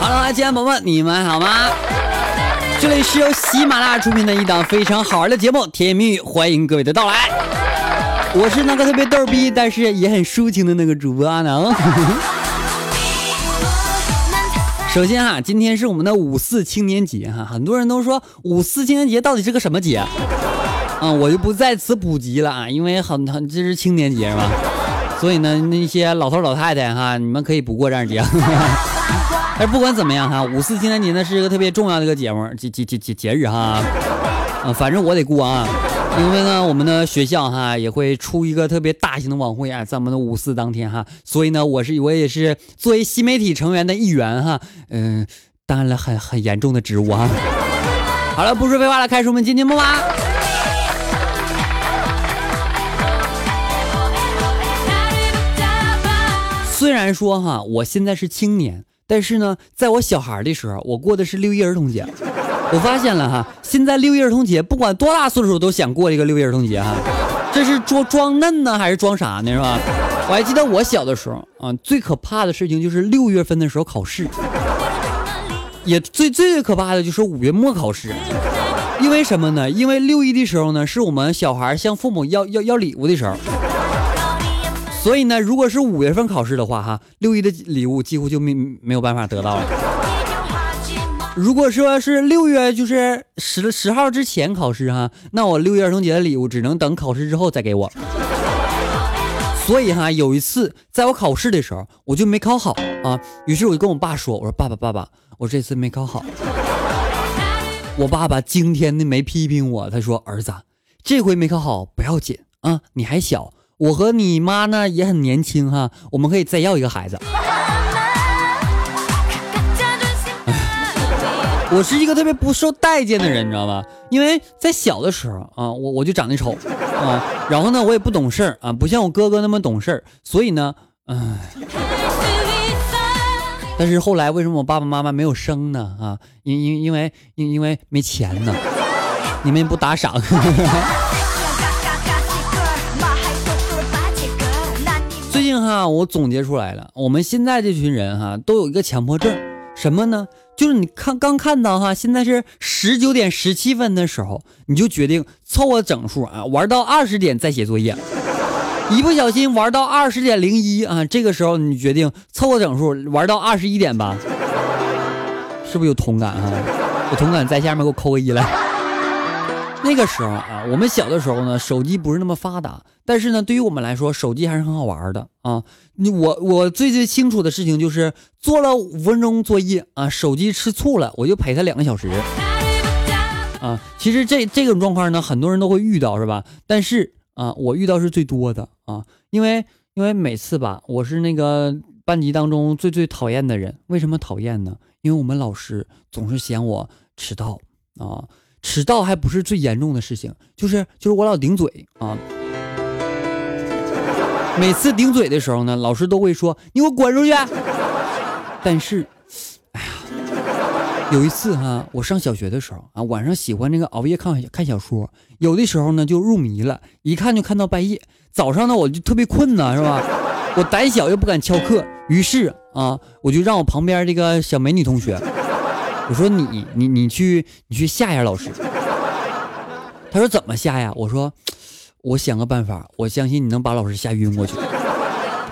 Hello，亲爱的朋友们，你们好吗？这里是由喜马拉雅出品的一档非常好玩的节目《甜言蜜语》，欢迎各位的到来。我是那个特别逗逼，但是也很抒情的那个主播阿能。首先哈，今天是我们的五四青年节哈，很多人都说五四青年节到底是个什么节？啊，我就不在此普及了啊，因为很很这是青年节是吧？所以呢，那些老头老太太哈，你们可以不过这样节。但是不管怎么样哈，五四青年节呢是一个特别重要的一个节目节节节节节日哈。啊，反正我得过啊。因为呢，我们的学校哈也会出一个特别大型的晚会啊，在我们的五四当天哈，所以呢，我是我也是作为新媒体成员的一员哈，嗯，担了很很严重的职务哈。好了，不说废话了，开始我们今天节目吧。虽然说哈，我现在是青年，但是呢，在我小孩的时候，我过的是六一儿童节。我发现了哈，现在六一儿童节，不管多大岁数都想过这个六一儿童节哈，这是装装嫩呢，还是装啥呢？是吧？我还记得我小的时候啊，最可怕的事情就是六月份的时候考试，也最最最可怕的就是五月末考试，因为什么呢？因为六一的时候呢，是我们小孩向父母要要要礼物的时候，所以呢，如果是五月份考试的话哈，六一的礼物几乎就没没有办法得到了。如果说是六月，就是十十号之前考试哈，那我六一儿童节的礼物只能等考试之后再给我。所以哈，有一次在我考试的时候，我就没考好啊，于是我就跟我爸说：“我说爸爸爸爸，我这次没考好。”我爸爸惊天的没批评我，他说：“儿子，这回没考好不要紧啊，你还小，我和你妈呢也很年轻哈，我们可以再要一个孩子。”我是一个特别不受待见的人，你知道吧？因为在小的时候啊，我我就长得丑啊，然后呢，我也不懂事儿啊，不像我哥哥那么懂事儿，所以呢，嗯。但是后来为什么我爸爸妈妈没有生呢？啊，因因因为因因为没钱呢，你们不打赏。最近哈，我总结出来了，我们现在这群人哈，都有一个强迫症，什么呢？就是你看刚看到哈，现在是十九点十七分的时候，你就决定凑个整数啊，玩到二十点再写作业。一不小心玩到二十点零一啊，这个时候你决定凑个整数玩到二十一点吧，是不是有同感啊？有同感在下面给我扣个一来。那个时候啊，我们小的时候呢，手机不是那么发达，但是呢，对于我们来说，手机还是很好玩的啊。你我我最最清楚的事情就是做了五分钟作业啊，手机吃醋了，我就陪他两个小时啊。其实这这种状况呢，很多人都会遇到，是吧？但是啊，我遇到是最多的啊，因为因为每次吧，我是那个班级当中最最讨厌的人。为什么讨厌呢？因为我们老师总是嫌我迟到啊。迟到还不是最严重的事情，就是就是我老顶嘴啊。每次顶嘴的时候呢，老师都会说你给我滚出去。但是，哎呀，有一次哈，我上小学的时候啊，晚上喜欢那个熬夜看看小说，有的时候呢就入迷了，一看就看到半夜。早上呢我就特别困呢，是吧？我胆小又不敢翘课，于是啊，我就让我旁边这个小美女同学。我说你你你去你去吓一下老师。他说怎么吓呀？我说我想个办法，我相信你能把老师吓晕过去。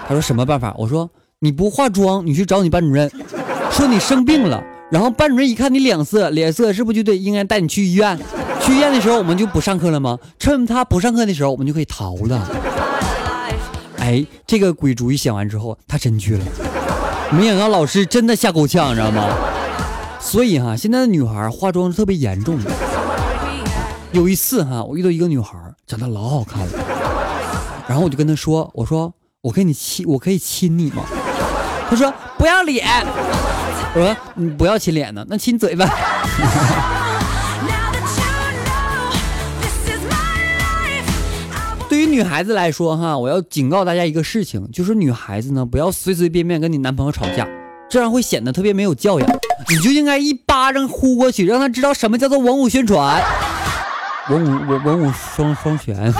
他说什么办法？我说你不化妆，你去找你班主任，说你生病了。然后班主任一看你脸色脸色，是不是就得应该带你去医院？去医院的时候我们就不上课了吗？趁他不上课的时候，我们就可以逃了。哎，这个鬼主意想完之后，他真去了。没想到老师真的吓够呛，你知道吗？所以哈，现在的女孩化妆是特别严重的。有一次哈，我遇到一个女孩，长得老好看了，然后我就跟她说：“我说我跟你亲，我可以亲你吗？”她说：“不要脸。”我说：“你不要亲脸呢，那亲嘴吧。”对于女孩子来说哈，我要警告大家一个事情，就是女孩子呢，不要随随便便跟你男朋友吵架。这样会显得特别没有教养。你就应该一巴掌呼过去，让他知道什么叫做文武宣传，文武文文武双双全。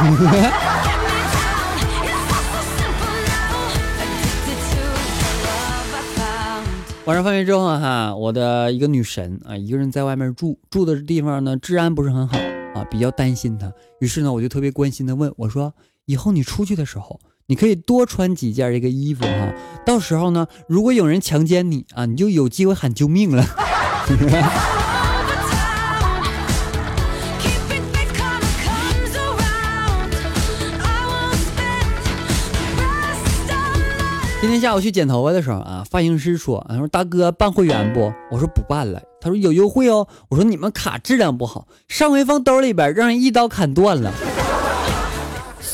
晚上放学之后哈，我的一个女神啊，一个人在外面住，住的地方呢治安不是很好啊，比较担心她。于是呢，我就特别关心的问我说：“以后你出去的时候，你可以多穿几件这个衣服哈，到时候呢，如果有人强奸你啊，你就有机会喊救命了。”今天下午去剪头发的时候啊，发型师说：“他说大哥办会员不？”我说不办了。他说有优惠哦。我说你们卡质量不好，上回放兜里边让人一刀砍断了。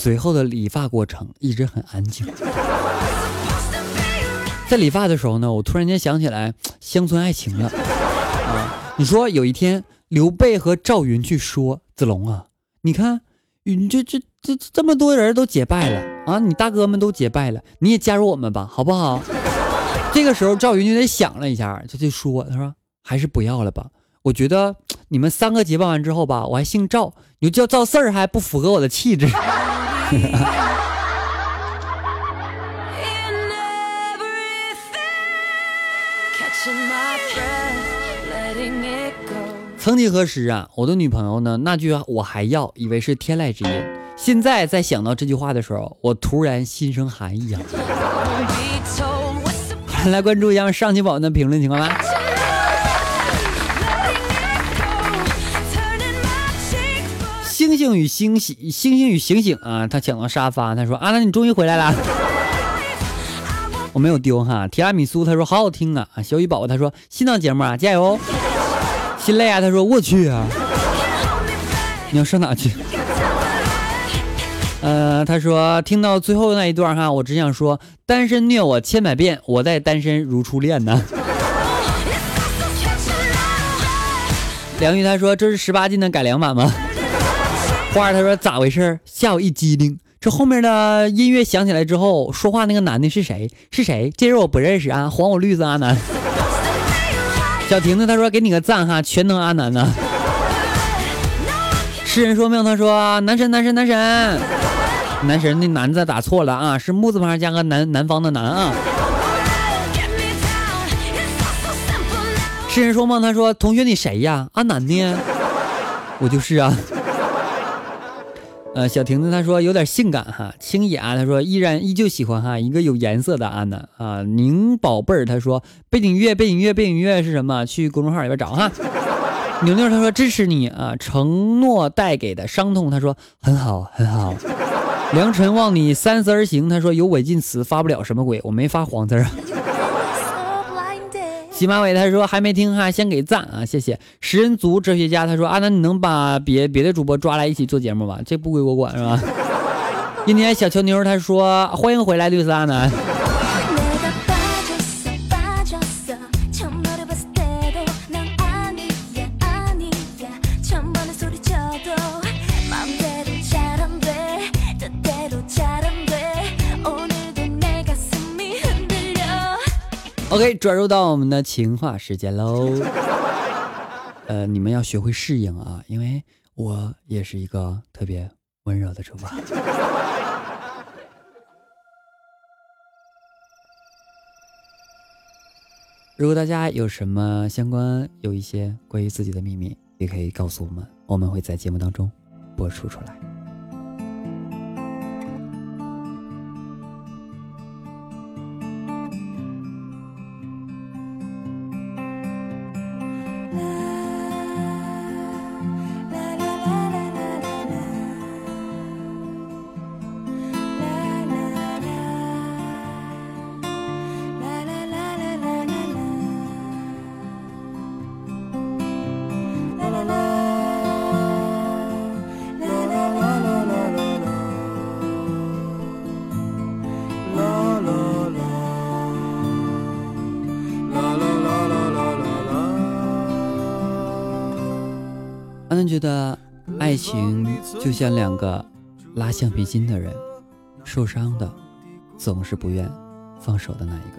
随后的理发过程一直很安静。在理发的时候呢，我突然间想起来乡村爱情了啊！你说有一天刘备和赵云去说子龙啊，你看，你这这这这么多人都结拜了。啊，你大哥们都结拜了，你也加入我们吧，好不好？这个时候赵云就得想了一下，他就说：“他说还是不要了吧，我觉得你们三个结拜完之后吧，我还姓赵，你就叫赵四儿还不符合我的气质。曾几何时啊，我的女朋友呢，那句我还要，以为是天籁之音。现在在想到这句话的时候，我突然心生寒意啊！来关注一下上期宝的评论情况吧。星星与星星，星星与醒醒啊！他抢到沙发，他说：“阿南，你终于回来了。”我没有丢哈。提拉米苏他说：“好好听啊！”小雨宝宝他说：“新档节目啊，加油！”心累啊，他说：“我去啊，你要上哪去？”呃，他说听到最后那一段哈，我只想说，单身虐我千百遍，我待单身如初恋呢。梁玉他说这是十八禁的改良版吗？花儿他说咋回事？吓我一激灵，这后面的音乐响起来之后，说话那个男的是谁？是谁？这人我不认识啊，还我绿色阿南。小婷子他说给你个赞哈，全能阿南呢。诗人说命他说男神男神男神。男神那男字打错了啊，是木字旁加个南南方的南啊。诗人说梦，他说同学你谁呀？阿南呢？我就是啊。呃，小亭子他说有点性感哈，清雅他说依然依旧喜欢哈一个有颜色的阿南啊。宁宝贝儿他说背景音乐背景音乐背景音乐是什么？去公众号里边找哈。牛牛他说支持你啊，承诺带给的伤痛他说很好很好。良辰望你三思而行。他说有违禁词发不了什么鬼，我没发黄字啊。喜马尾他说还没听哈，先给赞啊，谢谢。食人族哲学家他说阿南你能把别别的主播抓来一起做节目吗？这不归我管是吧？今天小球妞他说欢迎回来绿色阿南。OK，转入到我们的情话时间喽。呃，你们要学会适应啊，因为我也是一个特别温柔的主播。如果大家有什么相关，有一些关于自己的秘密，也可以告诉我们，我们会在节目当中播出出来。觉得爱情就像两个拉橡皮筋的人，受伤的总是不愿放手的那一个。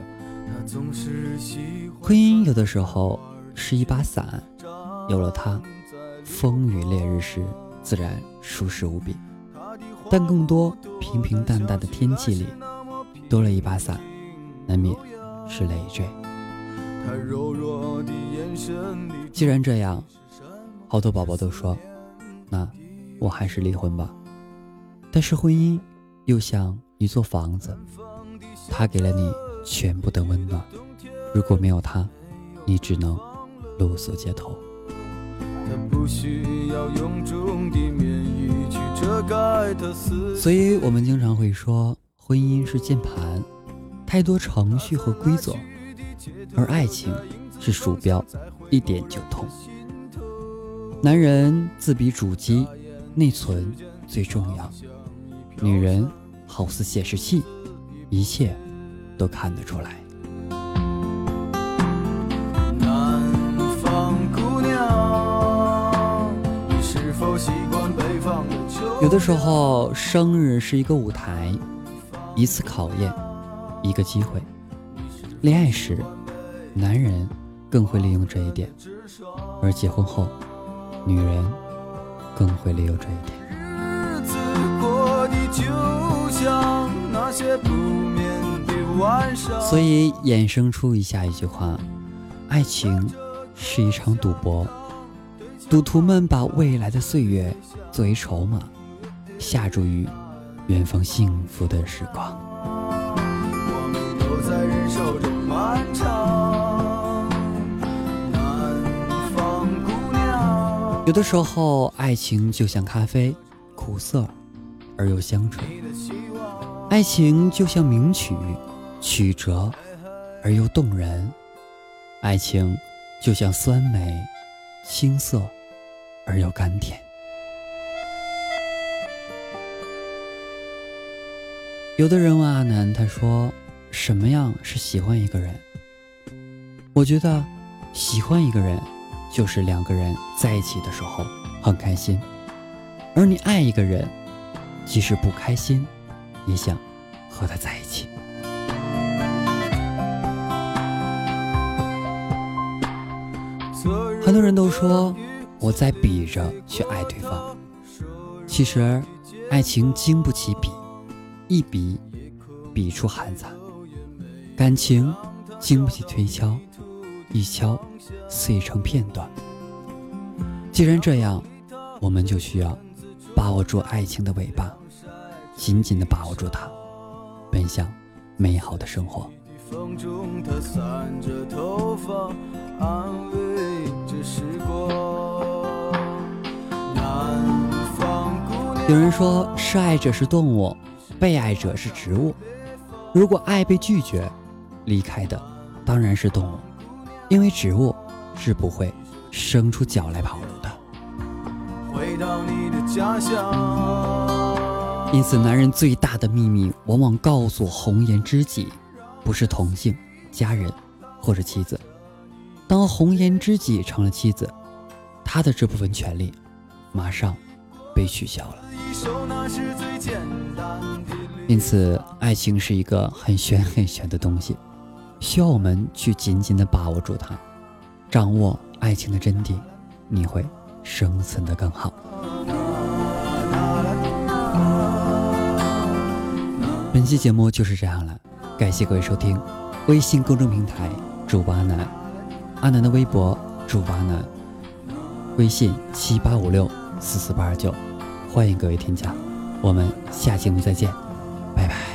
婚姻有的时候是一把伞，有了它，风雨烈日时自然舒适无比；但更多平平淡淡的天气里，多了一把伞，难免是累赘。既然这样，好多宝宝都说，那我还是离婚吧。但是婚姻又像一座房子，它给了你全部的温暖。如果没有它，你只能露宿街头。所以，我们经常会说，婚姻是键盘，太多程序和规则；而爱情是鼠标，一点就通。男人自比主机，内存最重要；女人好似显示器，一切都看得出来。有的时候，生日是一个舞台，一次考验，一个机会。恋爱时，男人更会利用这一点；而结婚后，女人更会利用这一点。所以衍生出以下一句话：爱情是一场赌博，赌徒们把未来的岁月作为筹码。下注于远方幸福的时光。有的时候，爱情就像咖啡，苦涩而又香醇；爱情就像名曲，曲折而又动人；爱情就像酸梅，青涩而又甘甜。有的人问阿南，他说：“什么样是喜欢一个人？”我觉得，喜欢一个人，就是两个人在一起的时候很开心；而你爱一个人，即使不开心，也想和他在一起。很多人都说我在比着去爱对方，其实，爱情经不起比。一比比出寒残；感情经不起推敲，一敲碎成片段。既然这样，我们就需要把握住爱情的尾巴，紧紧地把握住它，奔向美好的生活。有人说，示爱者是动物。被爱者是植物，如果爱被拒绝，离开的当然是动物，因为植物是不会生出脚来跑路的。回到你的家乡因此，男人最大的秘密往往告诉红颜知己，不是同性、家人或者妻子。当红颜知己成了妻子，他的这部分权利马上被取消了。因此，爱情是一个很玄很玄的东西，需要我们去紧紧的把握住它，掌握爱情的真谛，你会生存的更好。本期节目就是这样了，感谢各位收听。微信公众平台主播阿南，阿南的微博主播阿南，微信七八五六四四八二九，欢迎各位添加。我们下期节目再见。拜拜